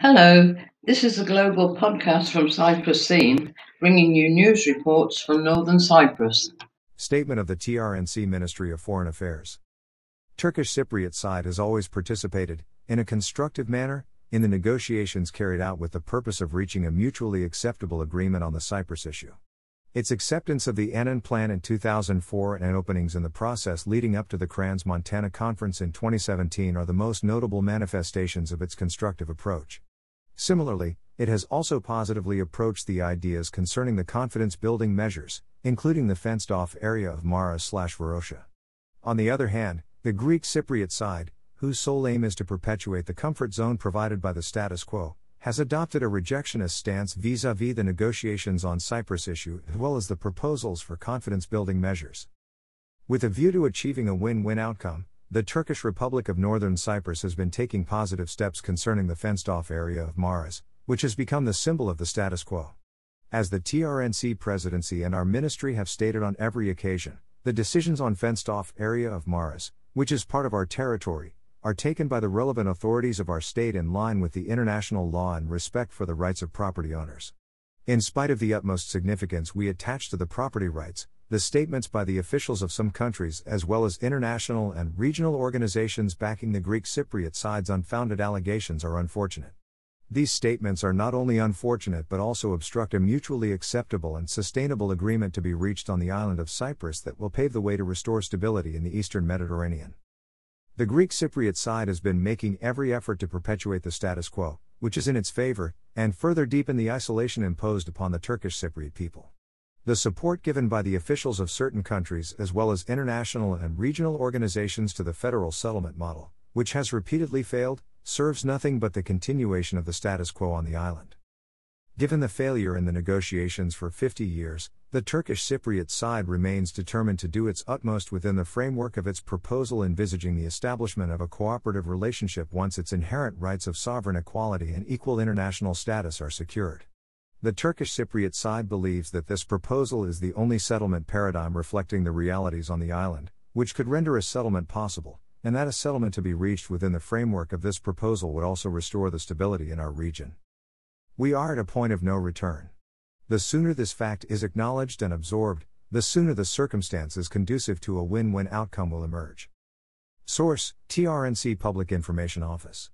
Hello, this is a global podcast from Cyprus Scene, bringing you news reports from northern Cyprus. Statement of the TRNC Ministry of Foreign Affairs. Turkish Cypriot side has always participated, in a constructive manner, in the negotiations carried out with the purpose of reaching a mutually acceptable agreement on the Cyprus issue. Its acceptance of the Annan Plan in 2004 and openings in the process leading up to the Crans Montana Conference in 2017 are the most notable manifestations of its constructive approach. Similarly, it has also positively approached the ideas concerning the confidence building measures, including the fenced off area of Maras slash Varosha. On the other hand, the Greek Cypriot side, whose sole aim is to perpetuate the comfort zone provided by the status quo, has adopted a rejectionist stance vis a vis the negotiations on Cyprus issue as well as the proposals for confidence building measures. With a view to achieving a win win outcome, the Turkish Republic of Northern Cyprus has been taking positive steps concerning the fenced off area of Maras, which has become the symbol of the status quo. As the TRNC presidency and our ministry have stated on every occasion, the decisions on fenced off area of Maras, which is part of our territory, are taken by the relevant authorities of our state in line with the international law and respect for the rights of property owners. In spite of the utmost significance we attach to the property rights, the statements by the officials of some countries as well as international and regional organizations backing the Greek Cypriot side's unfounded allegations are unfortunate. These statements are not only unfortunate but also obstruct a mutually acceptable and sustainable agreement to be reached on the island of Cyprus that will pave the way to restore stability in the eastern Mediterranean. The Greek Cypriot side has been making every effort to perpetuate the status quo, which is in its favor, and further deepen the isolation imposed upon the Turkish Cypriot people. The support given by the officials of certain countries as well as international and regional organizations to the federal settlement model, which has repeatedly failed, serves nothing but the continuation of the status quo on the island. Given the failure in the negotiations for 50 years, the Turkish Cypriot side remains determined to do its utmost within the framework of its proposal envisaging the establishment of a cooperative relationship once its inherent rights of sovereign equality and equal international status are secured. The Turkish Cypriot side believes that this proposal is the only settlement paradigm reflecting the realities on the island, which could render a settlement possible, and that a settlement to be reached within the framework of this proposal would also restore the stability in our region. We are at a point of no return. The sooner this fact is acknowledged and absorbed, the sooner the circumstances conducive to a win win outcome will emerge. Source TRNC Public Information Office